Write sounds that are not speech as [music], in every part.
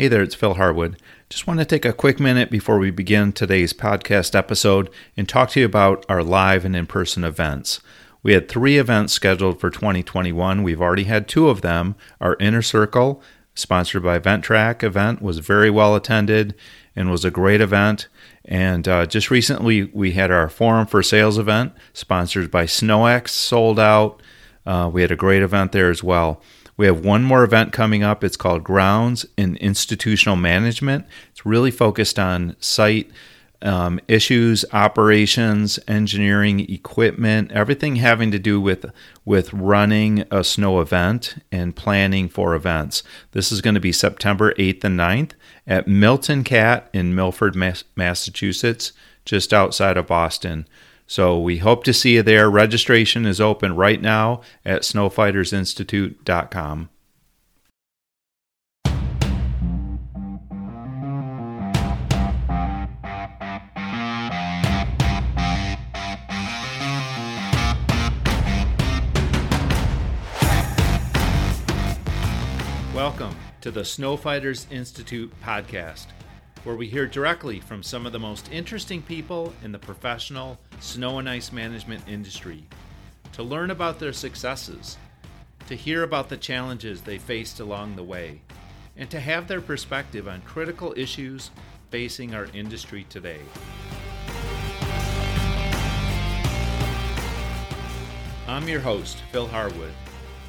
Hey there, it's Phil Harwood. Just want to take a quick minute before we begin today's podcast episode and talk to you about our live and in person events. We had three events scheduled for 2021. We've already had two of them. Our Inner Circle, sponsored by Ventrac event, was very well attended and was a great event. And uh, just recently, we had our Forum for Sales event, sponsored by SnowEx, sold out. Uh, we had a great event there as well. We have one more event coming up. It's called Grounds in Institutional Management. It's really focused on site um, issues, operations, engineering, equipment, everything having to do with with running a snow event and planning for events. This is going to be September 8th and 9th at Milton Cat in Milford, Massachusetts, just outside of Boston. So we hope to see you there. Registration is open right now at snowfightersinstitute.com. Welcome to the Snowfighters Institute podcast where we hear directly from some of the most interesting people in the professional snow and ice management industry, to learn about their successes, to hear about the challenges they faced along the way, and to have their perspective on critical issues facing our industry today. I'm your host, Phil Harwood.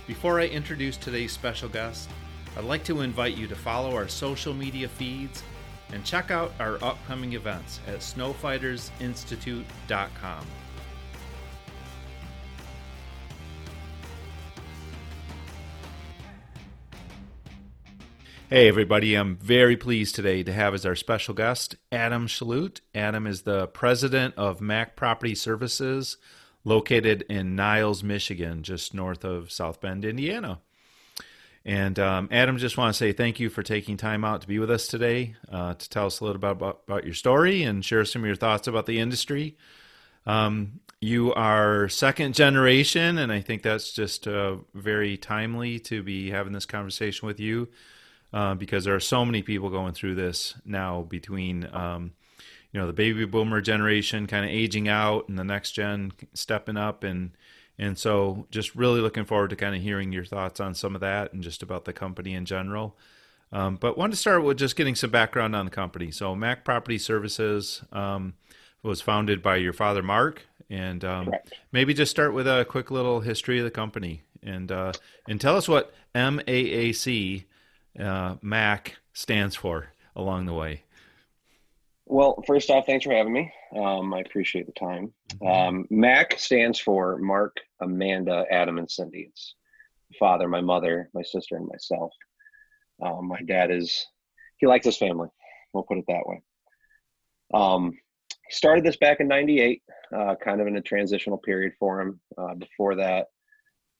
Before I introduce today's special guest, I'd like to invite you to follow our social media feeds and check out our upcoming events at snowfightersinstitute.com. Hey, everybody. I'm very pleased today to have as our special guest Adam Shalute. Adam is the president of Mac Property Services, located in Niles, Michigan, just north of South Bend, Indiana. And um, Adam, just want to say thank you for taking time out to be with us today uh, to tell us a little bit about, about, your story and share some of your thoughts about the industry. Um, you are second generation, and I think that's just uh, very timely to be having this conversation with you uh, because there are so many people going through this now between. Um, you know the baby boomer generation kind of aging out and the next gen stepping up and and so, just really looking forward to kind of hearing your thoughts on some of that and just about the company in general. Um, but want to start with just getting some background on the company. So, Mac Property Services um, was founded by your father, Mark, and um, maybe just start with a quick little history of the company and uh, and tell us what MAAC uh, Mac stands for along the way. Well, first off, thanks for having me. Um, I appreciate the time. Mm-hmm. Um, MAC stands for Mark, Amanda, Adam, and Cindy. It's father, my mother, my sister, and myself. Um, my dad is, he likes his family. We'll put it that way. Um, he started this back in 98, uh, kind of in a transitional period for him. Uh, before that,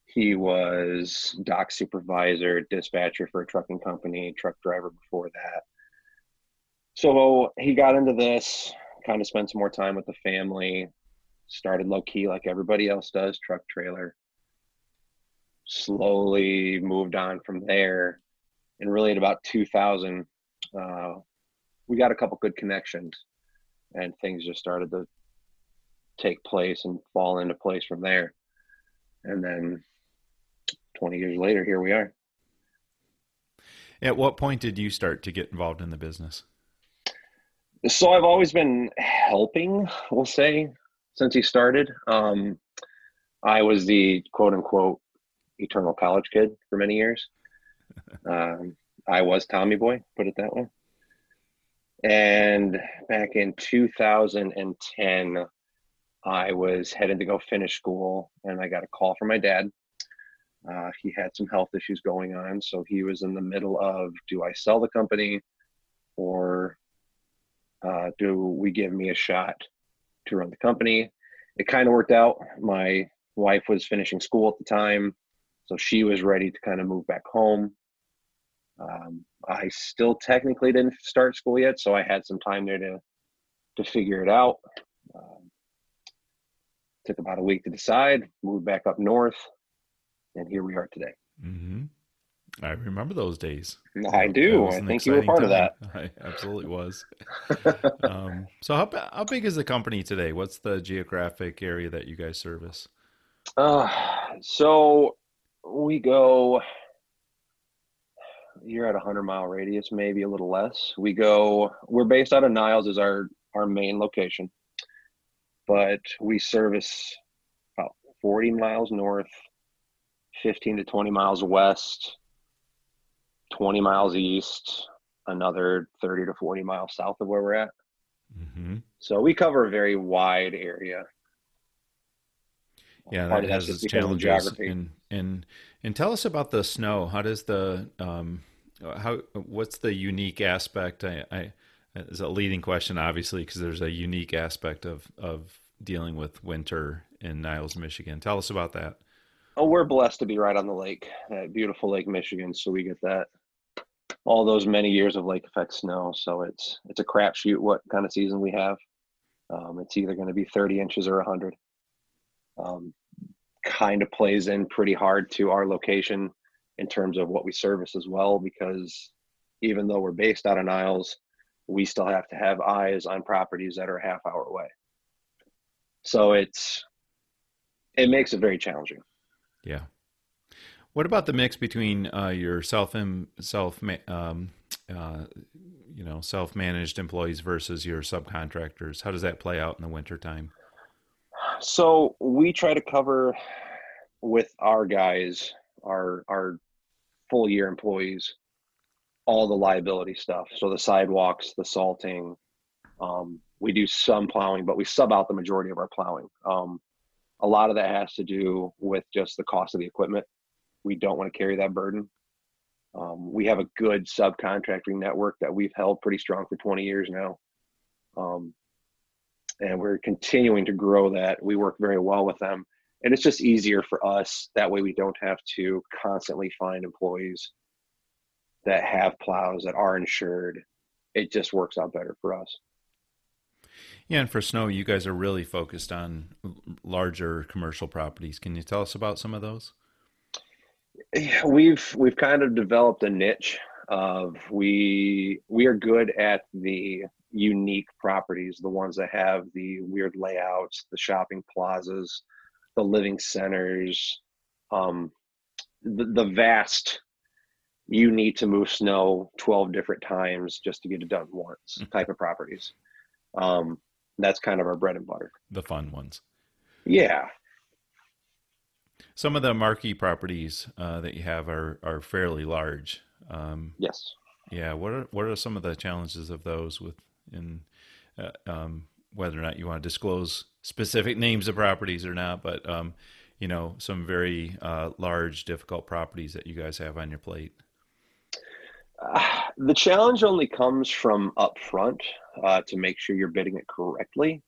he was dock supervisor, dispatcher for a trucking company, truck driver before that so he got into this, kind of spent some more time with the family, started low key like everybody else does, truck trailer. Slowly moved on from there. And really at about 2000, uh, we got a couple good connections and things just started to take place and fall into place from there. And then 20 years later, here we are. At what point did you start to get involved in the business? So I've always been helping, we'll say, since he started. Um, I was the quote unquote eternal college kid for many years. [laughs] Um, I was Tommy Boy, put it that way. And back in 2010, I was headed to go finish school, and I got a call from my dad. Uh, he had some health issues going on, so he was in the middle of do I sell the company or uh, do we give me a shot to run the company? It kind of worked out. My wife was finishing school at the time, so she was ready to kind of move back home. Um, I still technically didn't start school yet, so I had some time there to to figure it out. Um, took about a week to decide. Moved back up north, and here we are today. Mm-hmm. I remember those days. I do. I think you were part time. of [laughs] that. I absolutely was. [laughs] um, so, how how big is the company today? What's the geographic area that you guys service? Uh, so we go. You're at a hundred mile radius, maybe a little less. We go. We're based out of Niles, is our our main location, but we service about 40 miles north, 15 to 20 miles west, 20 miles east, another 30 to 40 miles south of where we're at. Mm-hmm. So we cover a very wide area. Yeah, that has its challenges. And, and and tell us about the snow. How does the um, how what's the unique aspect? I, I is a leading question, obviously, because there's a unique aspect of of dealing with winter in Niles, Michigan. Tell us about that. Oh, we're blessed to be right on the lake, beautiful Lake Michigan. So we get that all those many years of lake effect snow. So it's it's a crapshoot what kind of season we have. Um, it's either going to be 30 inches or 100. Um, kind of plays in pretty hard to our location in terms of what we service as well, because even though we're based out of Niles, we still have to have eyes on properties that are a half hour away. So it's it makes it very challenging. Yeah. What about the mix between uh, your self self um, uh, you know self managed employees versus your subcontractors? How does that play out in the wintertime? So we try to cover with our guys, our our full year employees, all the liability stuff. So the sidewalks, the salting. Um, we do some plowing, but we sub out the majority of our plowing. Um, a lot of that has to do with just the cost of the equipment we don't want to carry that burden. Um, we have a good subcontracting network that we've held pretty strong for 20 years now. Um, and we're continuing to grow that. We work very well with them. And it's just easier for us. That way, we don't have to constantly find employees that have plows that are insured. It just works out better for us. Yeah, and for snow, you guys are really focused on larger commercial properties. Can you tell us about some of those? We've we've kind of developed a niche of we we are good at the unique properties, the ones that have the weird layouts, the shopping plazas, the living centers, um, the, the vast. You need to move snow twelve different times just to get it done once. Mm-hmm. Type of properties. Um, that's kind of our bread and butter. The fun ones. Yeah, some of the marquee properties uh, that you have are are fairly large. Um, yes. Yeah. What are what are some of the challenges of those with in uh, um, whether or not you want to disclose specific names of properties or not, but um, you know some very uh, large, difficult properties that you guys have on your plate. Uh, [sighs] the challenge only comes from upfront uh, to make sure you're bidding it correctly.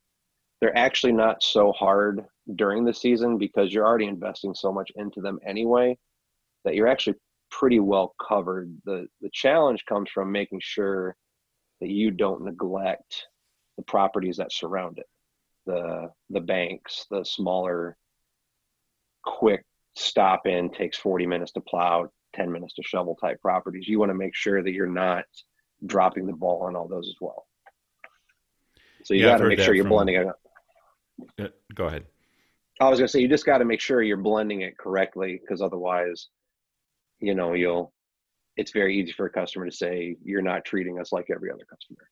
They're actually not so hard during the season because you're already investing so much into them anyway that you're actually pretty well covered. The the challenge comes from making sure that you don't neglect the properties that surround it. The the banks, the smaller quick stop in takes 40 minutes to plow, 10 minutes to shovel type properties. You want to make sure that you're not dropping the ball on all those as well. So you yeah, got to make sure you're from, blending it. Go ahead. I was gonna say you just got to make sure you're blending it correctly because otherwise, you know, you'll. It's very easy for a customer to say you're not treating us like every other customer.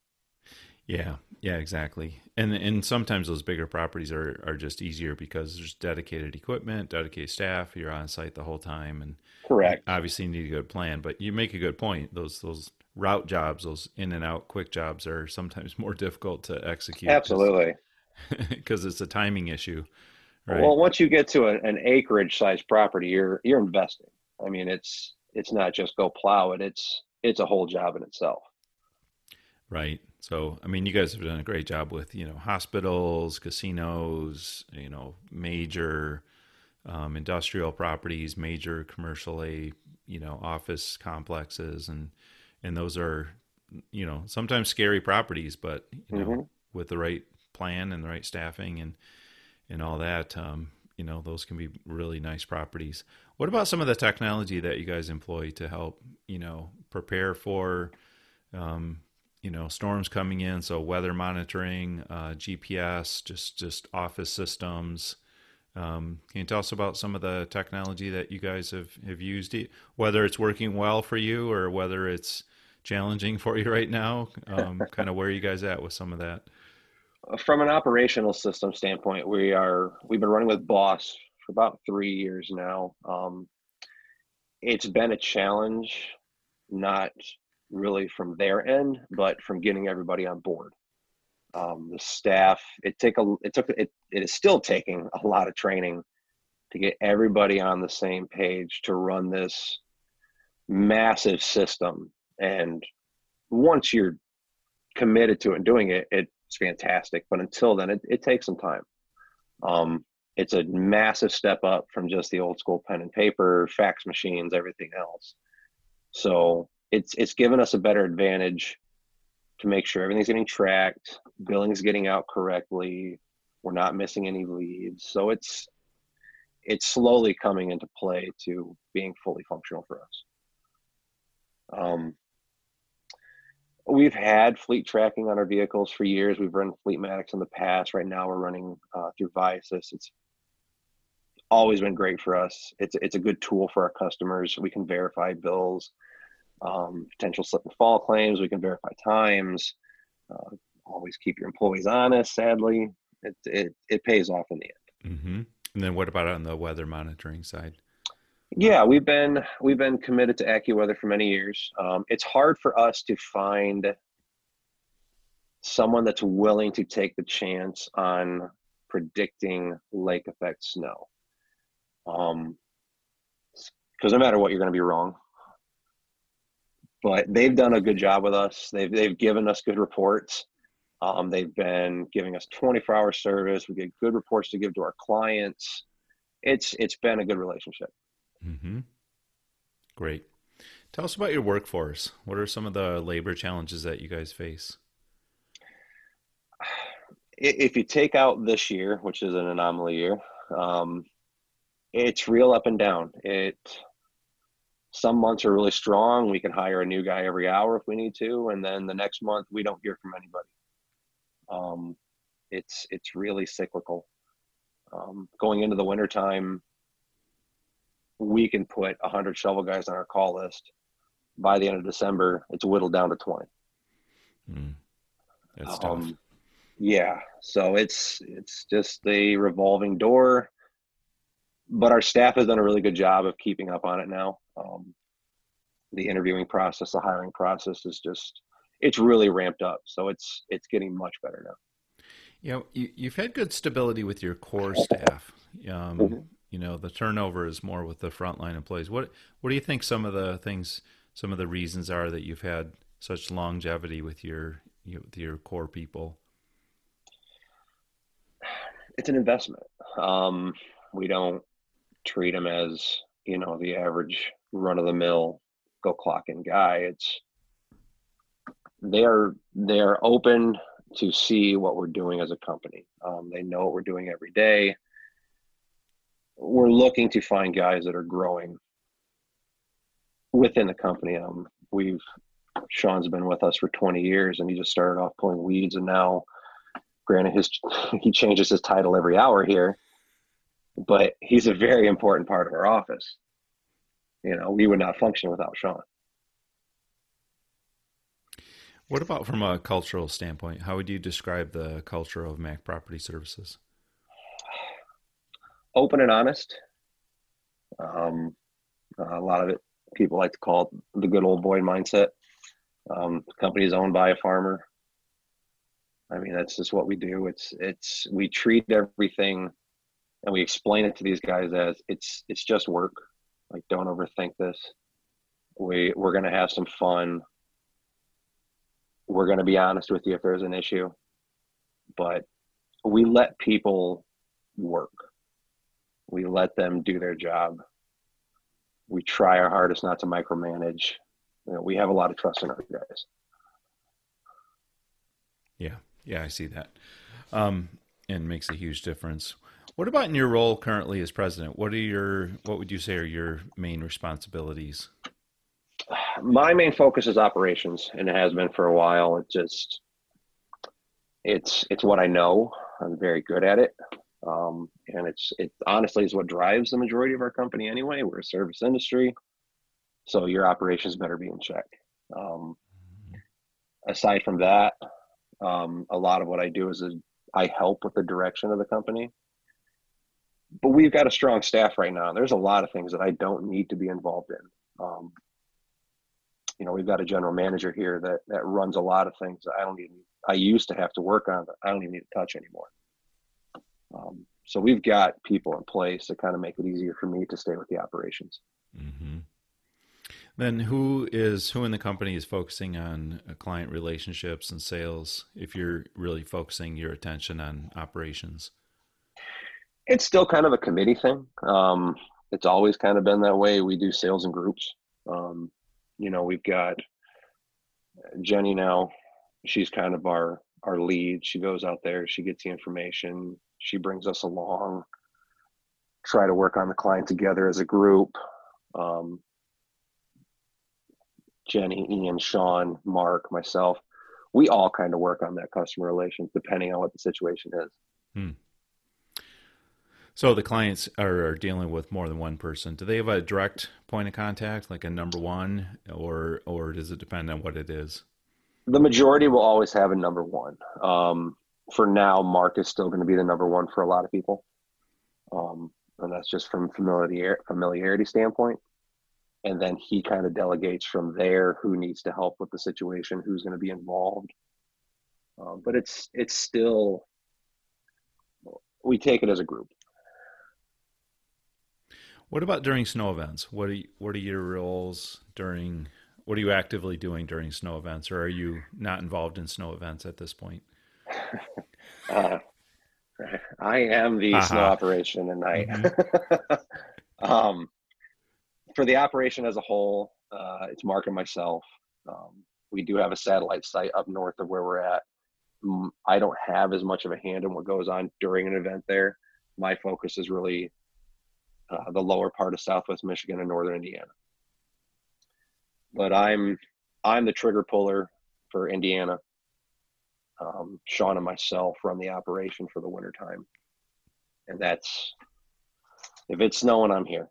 Yeah, yeah, exactly. And and sometimes those bigger properties are are just easier because there's dedicated equipment, dedicated staff. You're on site the whole time, and correct. Obviously, you need a good plan. But you make a good point. Those those route jobs, those in and out quick jobs, are sometimes [laughs] more difficult to execute. Absolutely, [laughs] because it's a timing issue. Right. Well, once you get to a, an acreage sized property, you're you're investing. I mean, it's it's not just go plow it. It's it's a whole job in itself. Right. So, I mean, you guys have done a great job with you know hospitals, casinos, you know, major um, industrial properties, major commercial a you know office complexes, and and those are you know sometimes scary properties, but you know mm-hmm. with the right plan and the right staffing and and all that, um, you know those can be really nice properties. What about some of the technology that you guys employ to help you know prepare for um, you know storms coming in? So weather monitoring, uh, GPS, just just office systems. Um, can you tell us about some of the technology that you guys have, have used, whether it's working well for you or whether it's challenging [laughs] for you right now? Um, kind of where you guys at with some of that? From an operational system standpoint, we are we've been running with Boss for about three years now. Um, it's been a challenge, not really from their end, but from getting everybody on board. Um, the staff, it take a, it took, it, it is still taking a lot of training to get everybody on the same page to run this massive system. And once you're committed to it and doing it, it, it's fantastic. But until then, it, it takes some time. Um, it's a massive step up from just the old school pen and paper, fax machines, everything else. So it's it's given us a better advantage to make sure everything's getting tracked, billing's getting out correctly, we're not missing any leads. So it's it's slowly coming into play to being fully functional for us. Um, we've had fleet tracking on our vehicles for years. We've run Fleetmatics in the past. Right now, we're running uh, through Viasys. It's always been great for us. It's it's a good tool for our customers. We can verify bills, um, potential slip and fall claims. We can verify times. Uh, always keep your employees honest. Sadly, it it it pays off in the end. Mm-hmm. And then what about on the weather monitoring side? Yeah, we've been we've been committed to AccuWeather for many years. Um, it's hard for us to find someone that's willing to take the chance on predicting lake effect snow. Um, because no matter what, you're going to be wrong. But they've done a good job with us. They've they've given us good reports. Um, they've been giving us 24 hour service. We get good reports to give to our clients. It's it's been a good relationship. Mm-hmm. Great. Tell us about your workforce. What are some of the labor challenges that you guys face? If you take out this year, which is an anomaly year, um, it's real up and down. It some months are really strong. We can hire a new guy every hour if we need to, and then the next month we don't hear from anybody. Um, it's it's really cyclical. Um, going into the wintertime, we can put 100 shovel guys on our call list. By the end of December, it's whittled down to 20. Mm, that's um, tough. Yeah, so it's it's just a revolving door but our staff has done a really good job of keeping up on it now. Um, the interviewing process, the hiring process is just it's really ramped up. So it's it's getting much better now. You know, you, you've had good stability with your core staff. Um, mm-hmm. You know, the turnover is more with the frontline employees. What what do you think some of the things, some of the reasons are that you've had such longevity with your you, with your core people? It's an investment. Um, we don't treat them as you know the average run of the mill go clock in guy. It's they're they're open to see what we're doing as a company. Um, they know what we're doing every day. We're looking to find guys that are growing within the company. Um, we've Sean's been with us for 20 years, and he just started off pulling weeds, and now, granted, his [laughs] he changes his title every hour here but he's a very important part of our office. You know, we would not function without Sean. What about from a cultural standpoint? How would you describe the culture of Mac Property Services? Open and honest. Um, a lot of it, people like to call it the good old boy mindset. Um, the company is owned by a farmer. I mean, that's just what we do. It's it's we treat everything and we explain it to these guys as it's it's just work like don't overthink this we we're to have some fun we're to be honest with you if there's an issue but we let people work we let them do their job we try our hardest not to micromanage you know, we have a lot of trust in our guys yeah yeah i see that um, and makes a huge difference What about in your role currently as president? What are your what would you say are your main responsibilities? My main focus is operations, and it has been for a while. It just it's it's what I know. I'm very good at it, um, and it's it honestly is what drives the majority of our company anyway. We're a service industry, so your operations better be in check. Um, aside from that, um, a lot of what I do is, is I help with the direction of the company. But we've got a strong staff right now. There's a lot of things that I don't need to be involved in. Um, you know, we've got a general manager here that that runs a lot of things that I don't even I used to have to work on I don't even need to touch anymore. Um, so we've got people in place to kind of make it easier for me to stay with the operations. Mm-hmm. Then who is who in the company is focusing on uh, client relationships and sales? If you're really focusing your attention on operations, it's still kind of a committee thing. Um, it's always kind of been that way. We do sales in groups. Um, you know, we've got Jenny now. She's kind of our our lead. She goes out there. She gets the information. She brings us along. Try to work on the client together as a group. Um, Jenny, Ian, Sean, Mark, myself, we all kind of work on that customer relations depending on what the situation is. Hmm. So the clients are, dealing with more than one person. Do they have a direct point of contact, like a number one, or or does it depend on what it is? The majority will always have a number one. Um, for now, Mark is still going to be the number one for a lot of people, um, and that's just from familiarity familiarity standpoint. And then he kind of delegates from there who needs to help with the situation who's going to be involved. Um, but it's it's still we take it as a group. What about during snow events? What are you, what are your roles during what are you actively doing during snow events? Or are you not involved in snow events at this point [laughs] uh, i am the uh-huh. snow operation and i mm-hmm. [laughs] um for the operation as a whole, uh, it's Mark and myself. Um, we do have a satellite site up north of where we're at. I don't have as much of a hand in what goes on during an event there. My focus is really uh, the lower part of Southwest Michigan and Northern Indiana. But I'm I'm the trigger puller for Indiana. Um, Sean and myself run the operation for the wintertime. And that's if it's snowing, I'm here.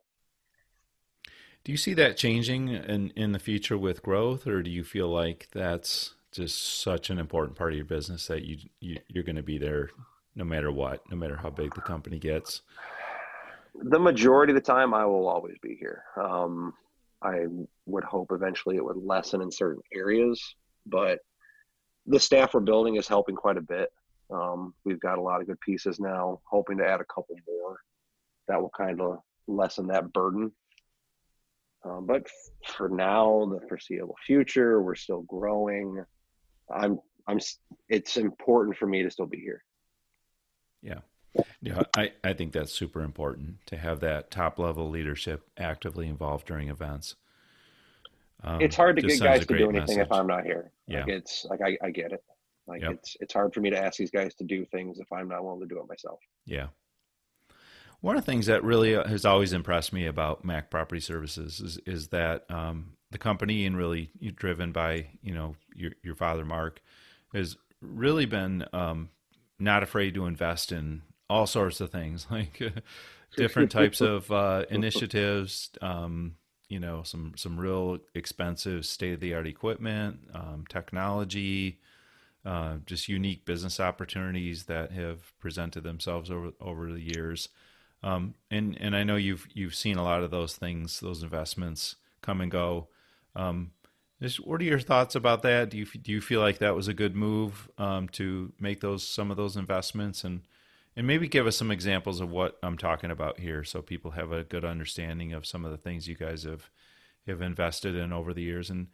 Do you see that changing in in the future with growth, or do you feel like that's just such an important part of your business that you, you you're going to be there no matter what, no matter how big the company gets? The majority of the time, I will always be here. Um, I would hope eventually it would lessen in certain areas, but the staff we're building is helping quite a bit. Um, we've got a lot of good pieces now, hoping to add a couple more that will kind of lessen that burden um, but for now, the foreseeable future, we're still growing. I'm, I'm. It's important for me to still be here. Yeah, yeah. I, I think that's super important to have that top level leadership actively involved during events. Um, it's hard to get guys to do anything message. if I'm not here. Yeah, like it's like I, I get it. Like yep. it's it's hard for me to ask these guys to do things if I'm not willing to do it myself. Yeah. One of the things that really uh, has always impressed me about Mac Property Services is is that um, the company and really driven by you know your your father Mark has really been um, not afraid to invest in all sorts of things [laughs] like [laughs] different types of uh, initiatives. Um, you know, some some real expensive state of the art equipment, um, technology. Uh, just unique business opportunities that have presented themselves over over the years. Um, and and I know you've you've seen a lot of those things, those investments come and go. Um, just what are your thoughts about that? Do you do you feel like that was a good move um, to make those some of those investments and and maybe give us some examples of what I'm talking about here, so people have a good understanding of some of the things you guys have have invested in over the years and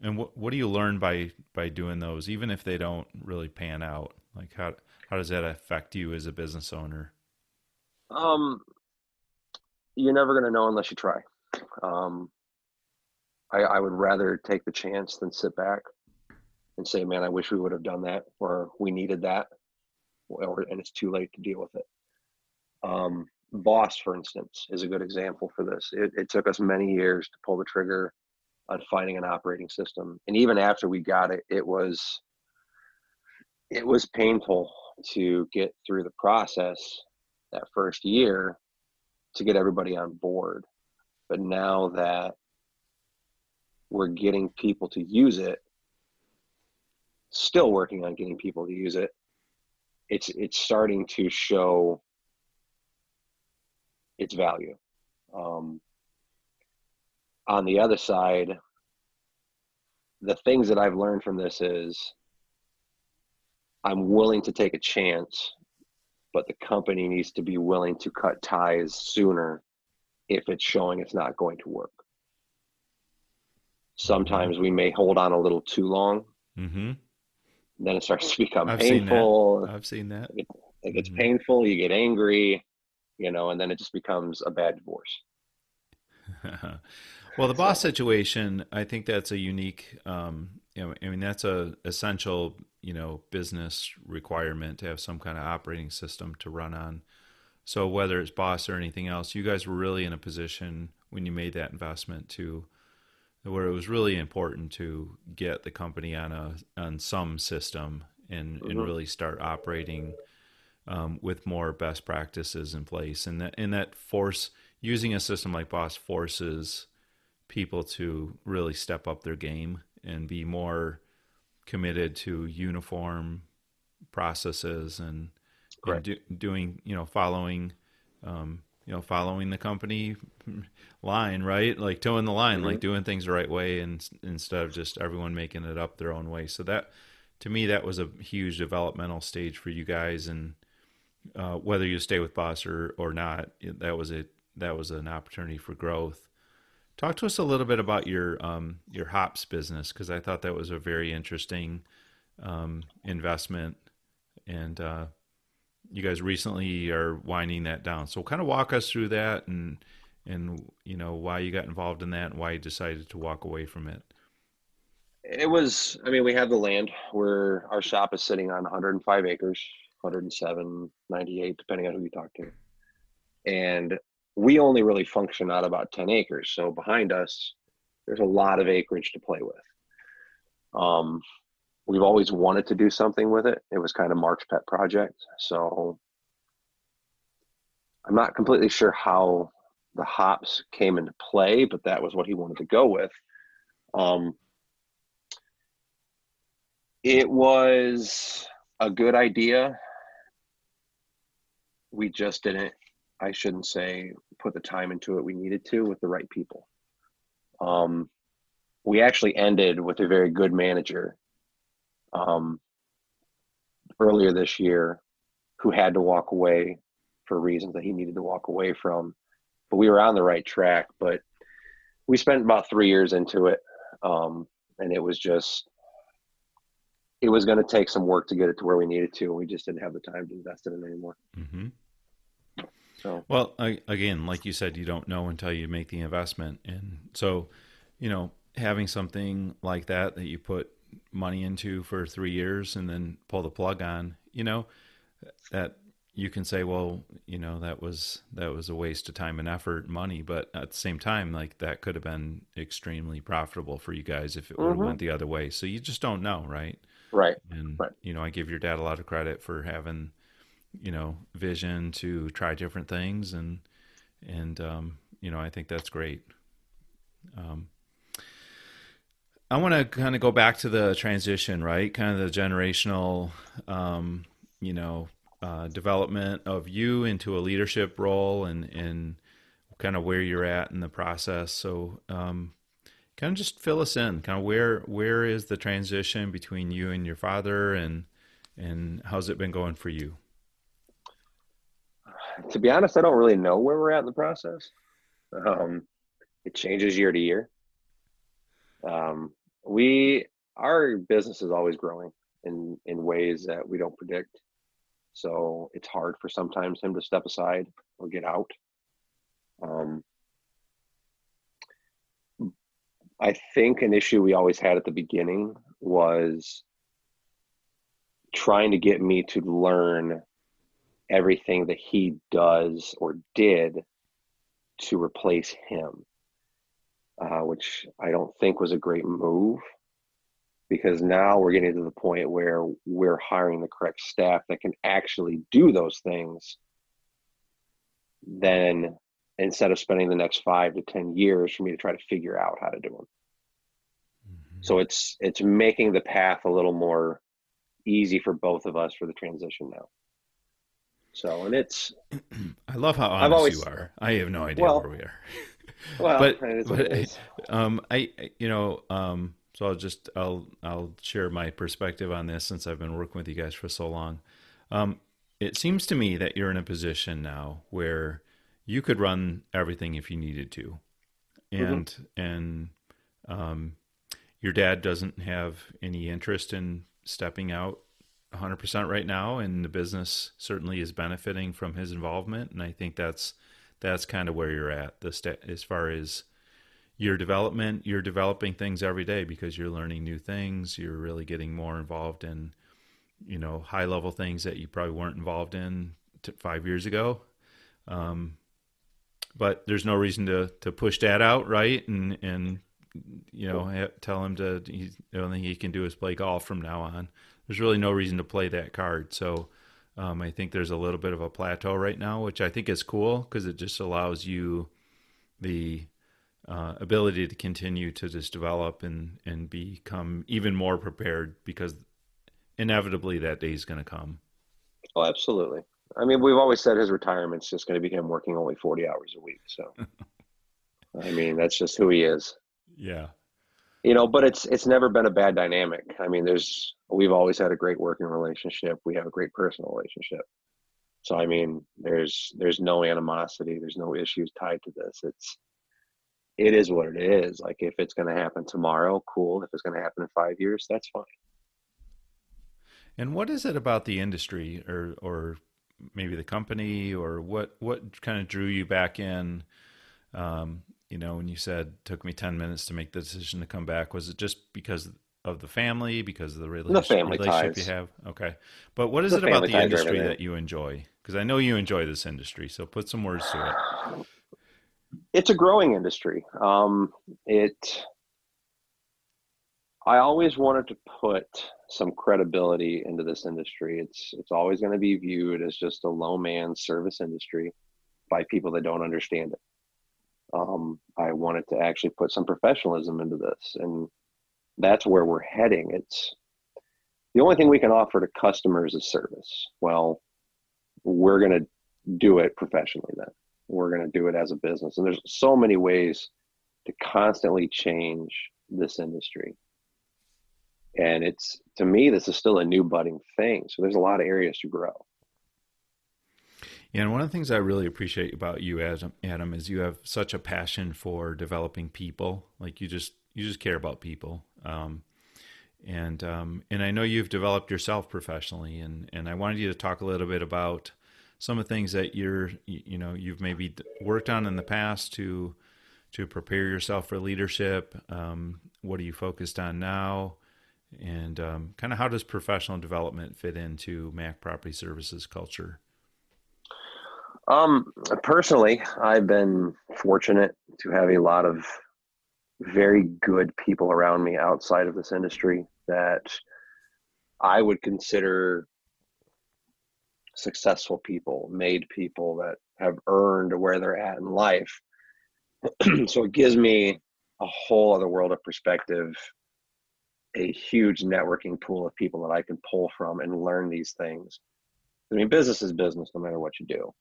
and what what do you learn by by doing those, even if they don't really pan out? Like how how does that affect you as a business owner? Um, you're never going to know unless you try. Um, I, I would rather take the chance than sit back and say, "Man, I wish we would have done that," or "We needed that," or and it's too late to deal with it. Um, Boss, for instance, is a good example for this. It, it took us many years to pull the trigger on finding an operating system, and even after we got it, it was it was painful to get through the process that first year to get everybody on board. But now that we're getting people to use it, still working on getting people to use it, it's it's starting to show its value. Um, on the other side, the things that I've learned from this is I'm willing to take a chance, but the company needs to be willing to cut ties sooner if it's showing it's not going to work. Sometimes we may hold on a little too long. Mm-hmm. Then it starts to become I've painful. Seen I've seen that. It, it gets mm-hmm. painful. You get angry, you know, and then it just becomes a bad divorce. [laughs] well, the boss situation, I think that's a unique. Um, you know, I mean, that's a essential, you know, business requirement to have some kind of operating system to run on. So whether it's boss or anything else, you guys were really in a position when you made that investment to where it was really important to get the company on a on some system and mm-hmm. and really start operating um, with more best practices in place and that and that force using a system like boss forces people to really step up their game and be more committed to uniform processes and, and do, doing you know following um, you know following the company line right? Like toeing the line mm-hmm. like doing things the right way and instead of just everyone making it up their own way. So that to me that was a huge developmental stage for you guys. And uh, whether you stay with boss or or not that was a that was an opportunity for growth. Talk to us a little bit about your um, your hops business because i thought that was a very interesting um, investment. And uh, you guys recently are winding that down. So kind of walk us through that and and you know why you got involved in that and why you decided to walk away from it. It was I mean we have the land where our shop is sitting on 105 acres, 107, 98 depending on who you talk to. And we only really function out about 10 acres. So behind us there's a lot of acreage to play with. Um, we've always wanted to do something with it. It was kind of Mark's pet project. So I'm not completely sure how the hops came into play, but that was what he wanted to go with. Um, it was a good idea. We just didn't, I shouldn't say, put the time into it we needed to with the right people. Um, we actually ended with a very good manager um, earlier this year who had to walk away for reasons that he needed to walk away from. But we were on the right track. But we spent about three years into it, um, and it was just it was going to take some work to get it to where we needed to, and we just didn't have the time to invest in it anymore. Mm-hmm. So, well, I, again, like you said, you don't know until you make the investment, and so you know having something like that that you put money into for three years and then pull the plug on, you know, that you can say, well, you know, that was that was a waste of time and effort, and money, but at the same time, like that could have been extremely profitable for you guys if it would have mm-hmm. went the other way. So you just don't know, right? Right. And right. you know, I give your dad a lot of credit for having, you know, vision to try different things and and um, you know, I think that's great. Um, I want to kind of go back to the transition, right? Kind of the generational, um, you know, uh, development of you into a leadership role and, and kind of where you're at in the process. So, um, kind of just fill us in, kind of where, where is the transition between you and your father and, and how's it been going for you? To be honest, I don't really know where we're at in the process. Um, it changes year to year. Um, we our business is always growing in in ways that we don't predict. So it's hard for sometimes him to step aside or get out. Um, i think an issue we always had at the beginning was trying to get me to learn everything that he does or did to replace him, uh, which I don't think was a great move because now we're getting to the point where we're hiring the correct staff that can actually do those things. Then instead of spending the next five to 10 years for me to try to figure out how to do them. Mm-hmm. So it's, it's making the path a little more easy for both of us for the transition now. So, and it's. [clears throat] I love how honest always, you are. I have no idea well, where we are. [laughs] [laughs] well, but, but um, I, you know, um, so I'll just I'll I'll share my perspective on this since I've been working with you guys for so long. Um, it seems to me that you're in a position now where you could run everything if you needed to, mm-hmm. and mm-hmm. and um, your dad doesn't have any interest in stepping out 100% right now and the business certainly is benefiting from his involvement and i think that's that's kind of where you're at the st- as far as your development you're developing things every day because you're learning new things you're really getting more involved in you know high level things that you probably weren't involved in t- five years ago. Um, but there's no reason to to push that out right? And and you know tell him to he, the only thing he can do is play golf from now on. There's really no reason to play that card. So um, i think there's a little bit of a plateau right now which i think is cool because it just allows you the uh, ability to continue to just develop and and become even more prepared because inevitably that day is going to come. Oh, absolutely. I mean, we've always said his retirement's just going to be him working only 40 hours a week. So, [laughs] I mean, that's just who he is. Yeah. You know, but it's it's never been a bad dynamic. I mean, there's we've always had a great working relationship. We have a great personal relationship. So, I mean, there's there's no animosity. There's no issues tied to this. It's it is what it is. Like if it's going to happen tomorrow, cool. If it's going to happen in five years, that's fine. And what is it about the industry, or or maybe the company, or what what kind of drew you back in? Um, you know, when you said took me ten minutes to make the decision to come back, was it just because of the family, because of the, rela- the family relationship ties. you have? Okay, but what is the it about the industry that you enjoy? Because I know you enjoy this industry, so put some words to it it's a growing industry. Um, it, I always wanted to put some credibility into this industry. It's it's always going to be viewed as just a low man service industry by people that don't understand it. Um, I wanted to actually put some professionalism into this, and that's where we're heading. It's the only thing we can offer to customers is service. Well, we're going to do it professionally then we're going to do it as a business. And there's so many ways to constantly change this industry. And it's to me, this is still a new budding thing. So there's a lot of areas to grow. Yeah, and one of the things I really appreciate about you, Adam, Adam, is you have such a passion for developing people. Like you just you just care about people. Um, and um, and I know you've developed yourself professionally, and and I wanted you to talk a little bit about some of the things that you're you know you've maybe worked on in the past to to prepare yourself for leadership um, what are you focused on now and um, kind of how does professional development fit into mac property services culture um, personally i've been fortunate to have a lot of very good people around me outside of this industry that i would consider successful people, made people that have earned where they're at in life. [clears throat] so it gives me a whole other world of perspective, a huge networking pool of people that I can pull from and learn these things. I mean, business is business no matter what you do.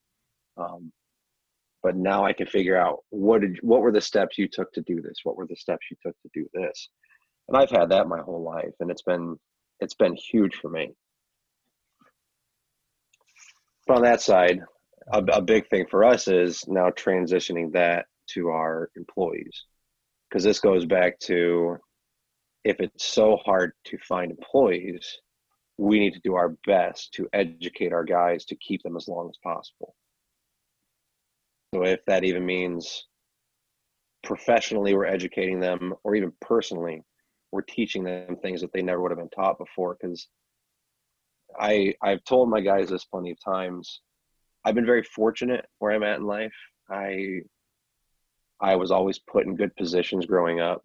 Um, but now I can figure out what did what were the steps you took to do this? What were the steps you took to do this? And I've had that my whole life, and it's been it's been huge for me. But on that side, a, a big thing for us is now transitioning that to our employees. Because this goes back to if it's so hard to find employees, we need to do our best to educate our guys to keep them as long as possible. So if that even means professionally we're educating them or even personally we're teaching them things that they never would have been taught before because I I've told my guys this plenty of times. I've been very fortunate where I'm at in life. I I was always put in good positions growing up.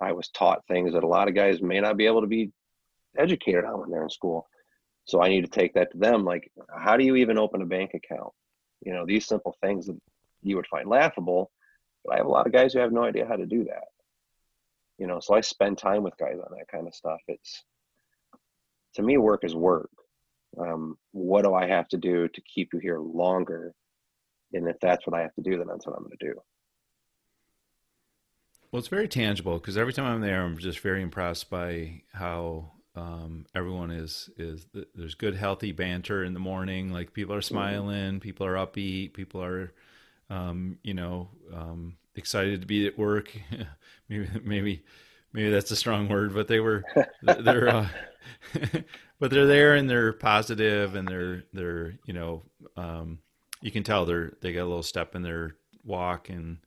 I was taught things that a lot of guys may not be able to be educated on when they're in school. So I need to take that to them. Like, how do you even open a bank account? You know, these simple things that you would find laughable, but I have a lot of guys who have no idea how to do that. You know, so I spend time with guys on that kind of stuff. It's to me, work is work. Um, what do I have to do to keep you here longer? And if that's what I have to do, then that's what I'm going to do. Well, it's very tangible because every time I'm there, I'm just very impressed by how um, everyone is is there's good healthy banter in the morning. Like people are smiling, people are upbeat, people are, um, you know, um, excited to be at work. [laughs] maybe maybe maybe that's a strong word, but they were they're. Uh, [laughs] but they're there and they're positive and they're they're you know um, you can tell they're they got a little step in their walk and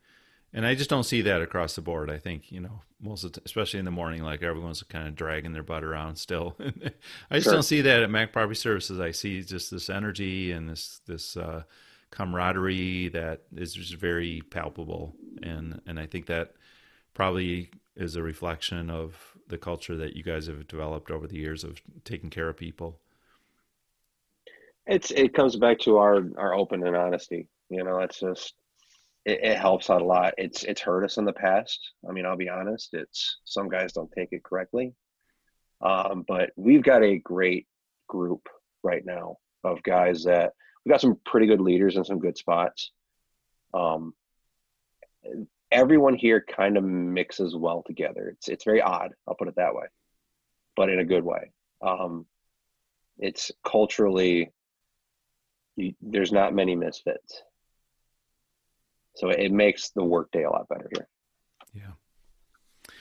and I just don't see that across the board. I think you know most of the, especially in the morning, like everyone's kind of dragging their butt around still. [laughs] I just sure. don't see that at Mac Property Services. I see just this energy and this this uh, camaraderie that is just very palpable, and and I think that probably is a reflection of the culture that you guys have developed over the years of taking care of people. It's it comes back to our our open and honesty. You know, it's just it, it, helps out a lot. It's it's hurt us in the past. I mean, I'll be honest. It's some guys don't take it correctly, um, but we've got a great group right now of guys that we've got some pretty good leaders in some good spots. Um, everyone here kind of mixes well together. It's it's very odd. I'll put it that way, but in a good way. Um, it's culturally. You, there's not many misfits so it makes the workday a lot better here. Yeah.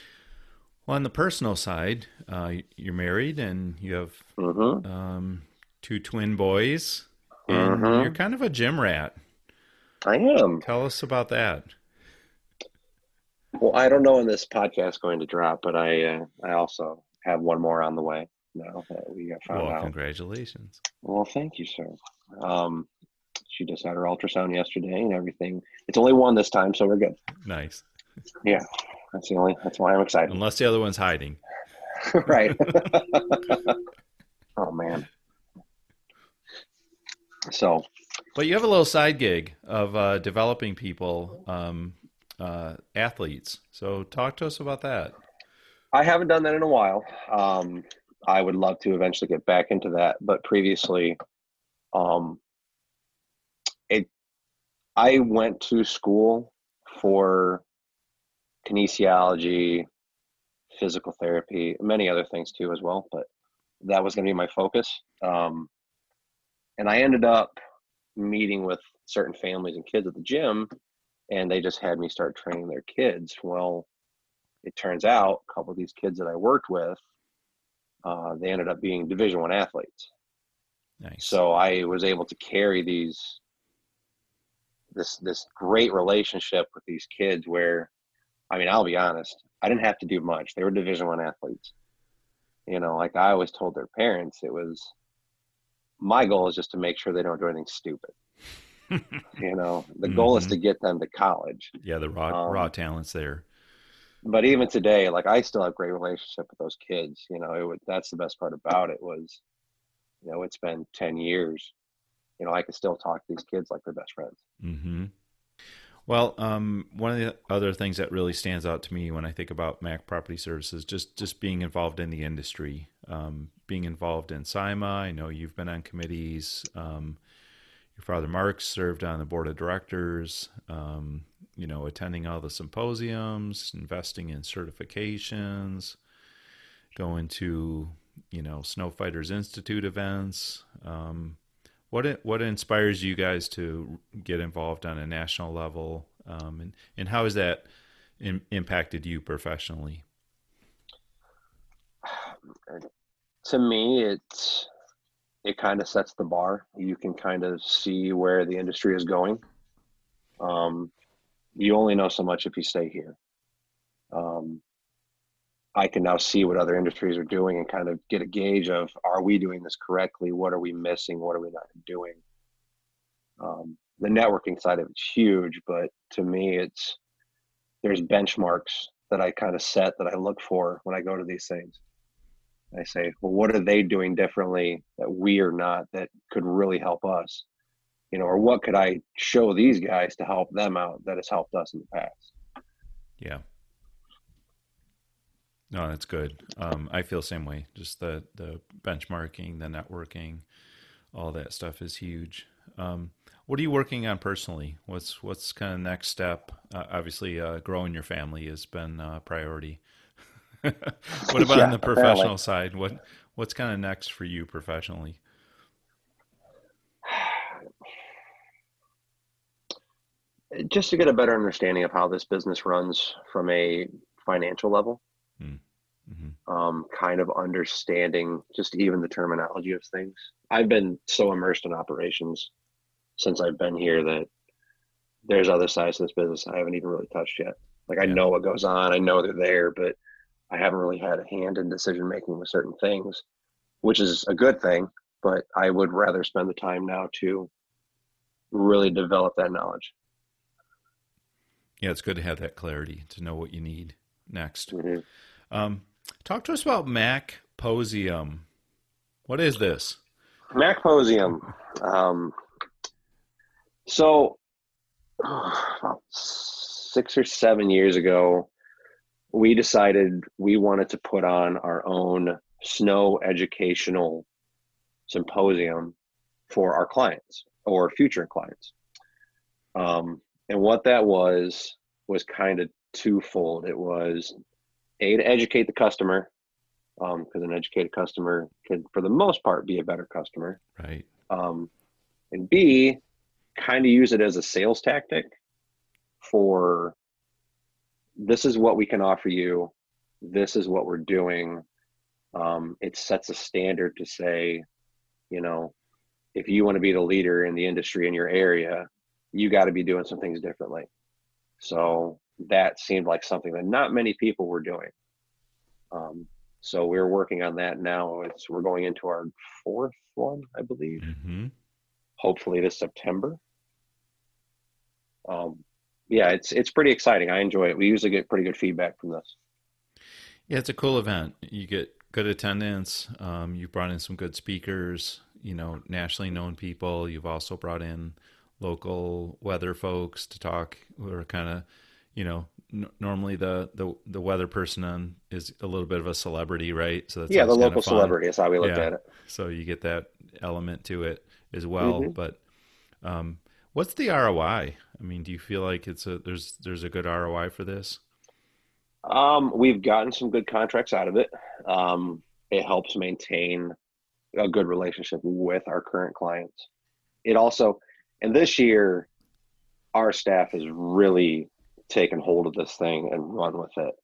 Well, on the personal side, uh, you're married and you have mm-hmm. um, two twin boys, and mm-hmm. you're kind of a gym rat. I am. Tell us about that. Well, I don't know when this podcast is going to drop, but I uh, I also have one more on the way now that we got found well, out. Congratulations. Well, thank you, sir. Um, she just had her ultrasound yesterday and everything. It's only one this time, so we're good. Nice. Yeah, that's the only. That's why I'm excited. Unless the other one's hiding. [laughs] right. [laughs] [laughs] oh man. So. But you have a little side gig of uh, developing people, um, uh, athletes. So talk to us about that. I haven't done that in a while. Um, I would love to eventually get back into that, but previously, um, I went to school for kinesiology, physical therapy, many other things too as well, but that was going to be my focus. Um, and I ended up meeting with certain families and kids at the gym, and they just had me start training their kids. Well, it turns out a couple of these kids that I worked with, uh, they ended up being Division One athletes. Nice. So I was able to carry these this this great relationship with these kids where I mean, I'll be honest, I didn't have to do much. They were division one athletes. You know, like I always told their parents, it was my goal is just to make sure they don't do anything stupid. [laughs] you know, the goal mm-hmm. is to get them to college. Yeah, the raw um, raw talents there. But even today, like I still have great relationship with those kids. You know, it would, that's the best part about it was, you know, it's been ten years you know, I can still talk to these kids like they're best friends. Mm-hmm. Well, um, one of the other things that really stands out to me when I think about Mac Property Services, just just being involved in the industry, um, being involved in SIMA. I know you've been on committees. Um, your father Mark served on the board of directors. Um, you know, attending all the symposiums, investing in certifications, going to you know Snow Fighters Institute events. Um, what what inspires you guys to get involved on a national level, um, and and how has that in, impacted you professionally? To me, it's it kind of sets the bar. You can kind of see where the industry is going. Um, you only know so much if you stay here. Um, I can now see what other industries are doing and kind of get a gauge of are we doing this correctly? What are we missing? What are we not doing? Um, the networking side of it's huge, but to me, it's there's benchmarks that I kind of set that I look for when I go to these things. I say, well, what are they doing differently that we are not that could really help us? You know, or what could I show these guys to help them out that has helped us in the past? Yeah. No, that's good. Um, I feel the same way. Just the the benchmarking, the networking, all that stuff is huge. Um, what are you working on personally? What's what's kind of next step? Uh, obviously, uh, growing your family has been a priority. [laughs] what about [laughs] yeah, on the professional apparently. side? What what's kind of next for you professionally? Just to get a better understanding of how this business runs from a financial level. Hmm. Mm-hmm. Um, kind of understanding just even the terminology of things. I've been so immersed in operations since I've been here that there's other sides to this business I haven't even really touched yet. Like I yeah. know what goes on, I know they're there, but I haven't really had a hand in decision making with certain things, which is a good thing. But I would rather spend the time now to really develop that knowledge. Yeah, it's good to have that clarity to know what you need next. Mm-hmm. Um, talk to us about Mac Posium. What is this? Mac Posium. Um, so, about six or seven years ago, we decided we wanted to put on our own snow educational symposium for our clients or future clients. Um, and what that was was kind of twofold. It was a to educate the customer, because um, an educated customer can, for the most part, be a better customer. Right. Um, and B, kind of use it as a sales tactic for this is what we can offer you this is what we're doing um, it sets a standard to say you know if you want to be the leader in the industry in your area you got to be doing some things differently so that seemed like something that not many people were doing um, so we're working on that now it's we're going into our fourth one i believe mm-hmm. hopefully this september um, yeah, it's it's pretty exciting. I enjoy it. We usually get pretty good feedback from this. Yeah, it's a cool event. You get good attendance. Um, you brought in some good speakers. You know, nationally known people. You've also brought in local weather folks to talk. Who are kind of, you know, n- normally the, the the weather person on is a little bit of a celebrity, right? So that's yeah, the local celebrity is how we looked yeah. at it. So you get that element to it as well. Mm-hmm. But um, What's the ROI? I mean, do you feel like it's a there's there's a good ROI for this? Um, we've gotten some good contracts out of it. Um, it helps maintain a good relationship with our current clients. It also, and this year, our staff has really taken hold of this thing and run with it.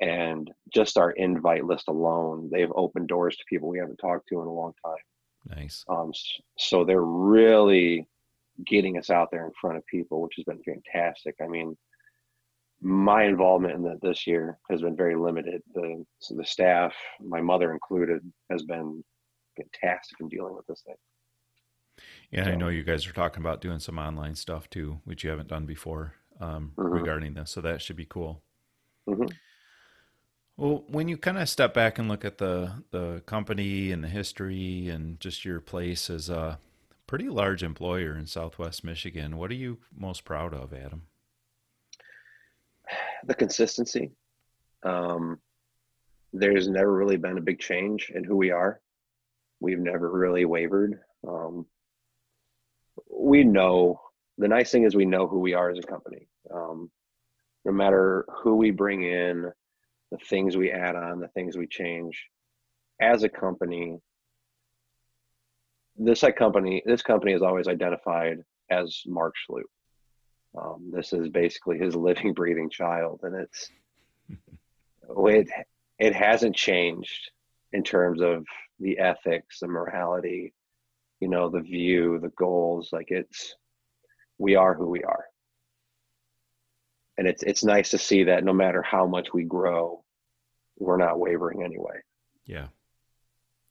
And just our invite list alone, they've opened doors to people we haven't talked to in a long time. Nice. Um, so they're really getting us out there in front of people, which has been fantastic. I mean, my involvement in that this year has been very limited. The so the staff, my mother included, has been fantastic in dealing with this thing. Yeah, so, I know you guys are talking about doing some online stuff too, which you haven't done before um, mm-hmm. regarding this. So that should be cool. Mm-hmm. Well, when you kind of step back and look at the the company and the history and just your place as a pretty large employer in Southwest Michigan. What are you most proud of, Adam? The consistency. Um, there's never really been a big change in who we are. We've never really wavered. Um, we know the nice thing is we know who we are as a company. Um, no matter who we bring in, the things we add on, the things we change, as a company, this company this company is always identified as Mark Schloot. Um, this is basically his living, breathing child, and it's [laughs] it it hasn't changed in terms of the ethics, the morality, you know, the view, the goals. Like it's we are who we are, and it's it's nice to see that no matter how much we grow, we're not wavering anyway. Yeah,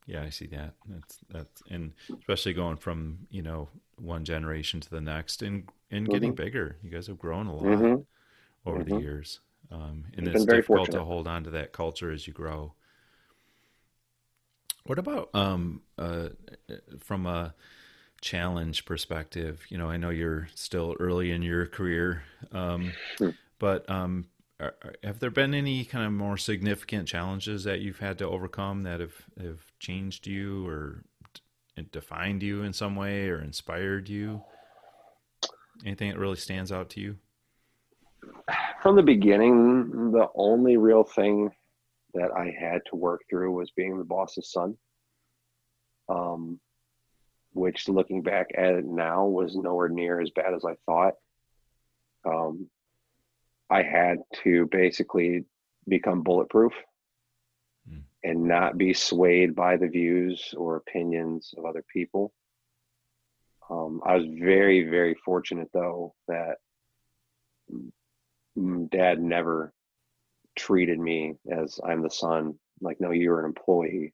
Yeah, I see that. That's that's and especially going from you know one generation to the next and and getting mm-hmm. bigger. You guys have grown a lot mm-hmm. over mm-hmm. the years, um, and it's difficult fortunate. to hold on to that culture as you grow. What about um, uh, from a challenge perspective? You know, I know you're still early in your career, um, hmm. but um, are, have there been any kind of more significant challenges that you've had to overcome that have, have changed you or defined you in some way or inspired you? Anything that really stands out to you? From the beginning, the only real thing that I had to work through was being the boss's son. Um, which looking back at it now was nowhere near as bad as I thought. Um, I had to basically become bulletproof mm. and not be swayed by the views or opinions of other people. Um, I was very, very fortunate though that dad never treated me as I'm the son, like, no, you're an employee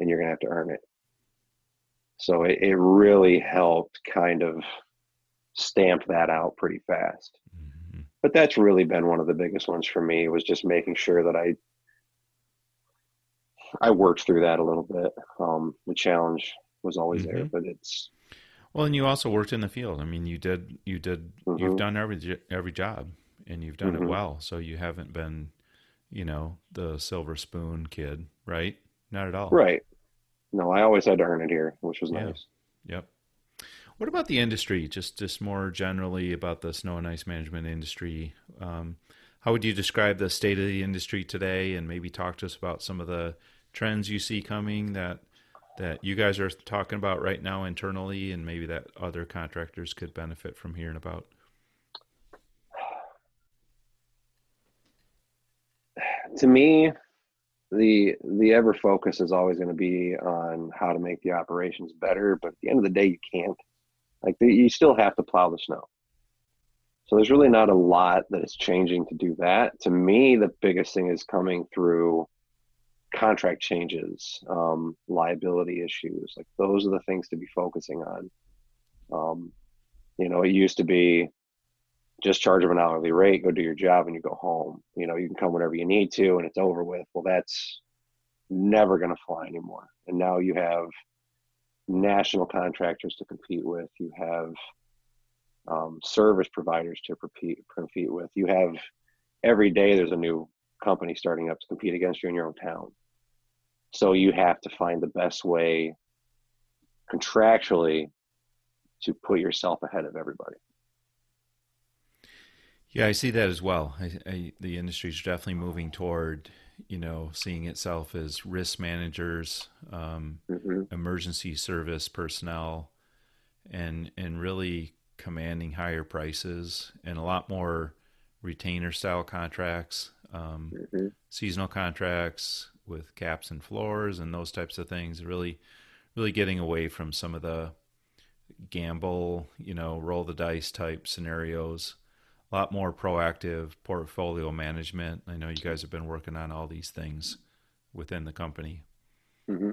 and you're going to have to earn it. So it, it really helped kind of stamp that out pretty fast. Mm-hmm. But that's really been one of the biggest ones for me was just making sure that I I worked through that a little bit. Um, the challenge was always mm-hmm. there, but it's well, and you also worked in the field. I mean, you did you did mm-hmm. you've done every every job, and you've done it mm-hmm. well. So you haven't been, you know, the silver spoon kid, right? Not at all. Right no, I always had to earn it here, which was yeah. nice. Yep. What about the industry? Just just more generally about the snow and ice management industry. Um, how would you describe the state of the industry today, and maybe talk to us about some of the trends you see coming that that you guys are talking about right now internally, and maybe that other contractors could benefit from hearing about? [sighs] To me, the the ever focus is always going to be on how to make the operations better but at the end of the day you can't. Like the, you still have to plow the snow. So there's really not a lot that is changing to do that. To me the biggest thing is coming through contract changes um, liability issues like those are the things to be focusing on. Um, you know it used to be just charge them an hourly rate, go do your job, and you go home. You know, you can come whenever you need to, and it's over with. Well, that's never going to fly anymore. And now you have national contractors to compete with. You have um, service providers to compete, compete with. You have every day there's a new company starting up to compete against you in your own town. So you have to find the best way contractually to put yourself ahead of everybody. Yeah, I see that as well. I, I, the industry is definitely moving toward, you know, seeing itself as risk managers, um, mm-hmm. emergency service personnel, and and really commanding higher prices and a lot more retainer style contracts, um, mm-hmm. seasonal contracts with caps and floors and those types of things. Really, really getting away from some of the gamble, you know, roll the dice type scenarios a lot more proactive portfolio management. I know you guys have been working on all these things within the company. Mm-hmm.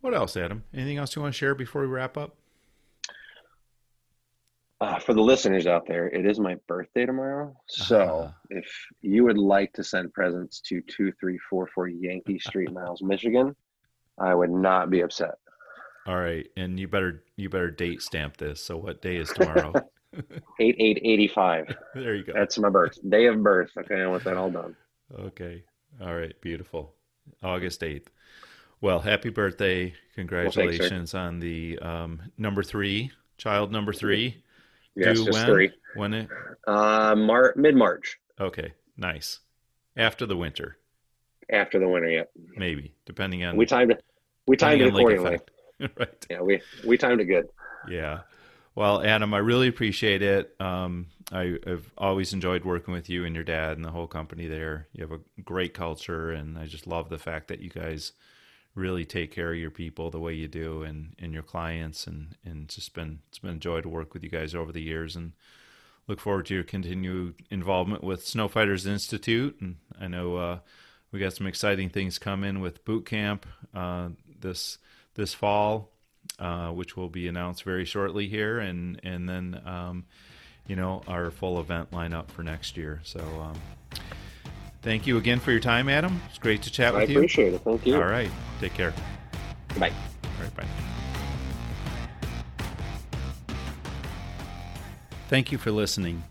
What else, Adam? Anything else you want to share before we wrap up? Uh, for the listeners out there, it is my birthday tomorrow. So uh-huh. if you would like to send presents to 2344 Yankee Street, [laughs] Niles, Michigan, I would not be upset. All right. And you better you better date stamp this. So what day is tomorrow? [laughs] eight eight eighty five. [laughs] There you go. That's my birth day of birth. Okay, I want that all done. Okay. All right. Beautiful. August eighth. Well, happy birthday! Congratulations well, on the um, number three child, number three. Yes, Due just when? three. When it? Uh, Mar- mid March. Okay, nice. After the winter. After the winter, yeah. Maybe depending on we timed it. We timed it accordingly. [laughs] right. Yeah, we we timed it good. Yeah. Well, Adam, I really appreciate it. Um, I, have always enjoyed working with you and your dad and the whole company there. You have a great culture, and I just love the fact that you guys really take care of your people the way you do and, and your clients. And, and it's just been it's been a joy to work with you guys over the years, and look forward to your continued involvement with Snow Fighters Institute. And I know uh, we got some exciting things coming with boot camp uh, this this fall, uh, which will be announced very shortly here, and and then um, you know our full event lineup for next year. So. Um, thank you again for your time, Adam. It's great to chat I with you. I appreciate it. Thank you. All right. Take care. Bye. All right. Bye. Thank you for listening.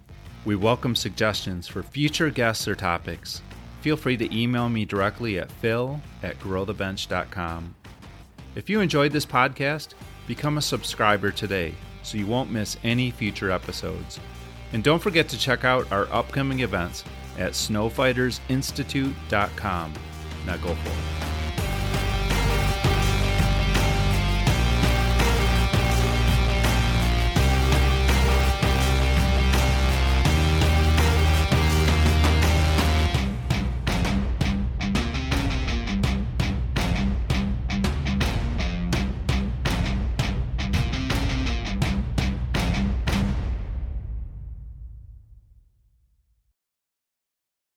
We welcome suggestions for future guests or topics. Feel free to email me directly at phil at growthebench.com. If you enjoyed this podcast, become a subscriber today so you won't miss any future episodes. And don't forget to check out our upcoming events at snowfightersinstitute.com. Now go for it.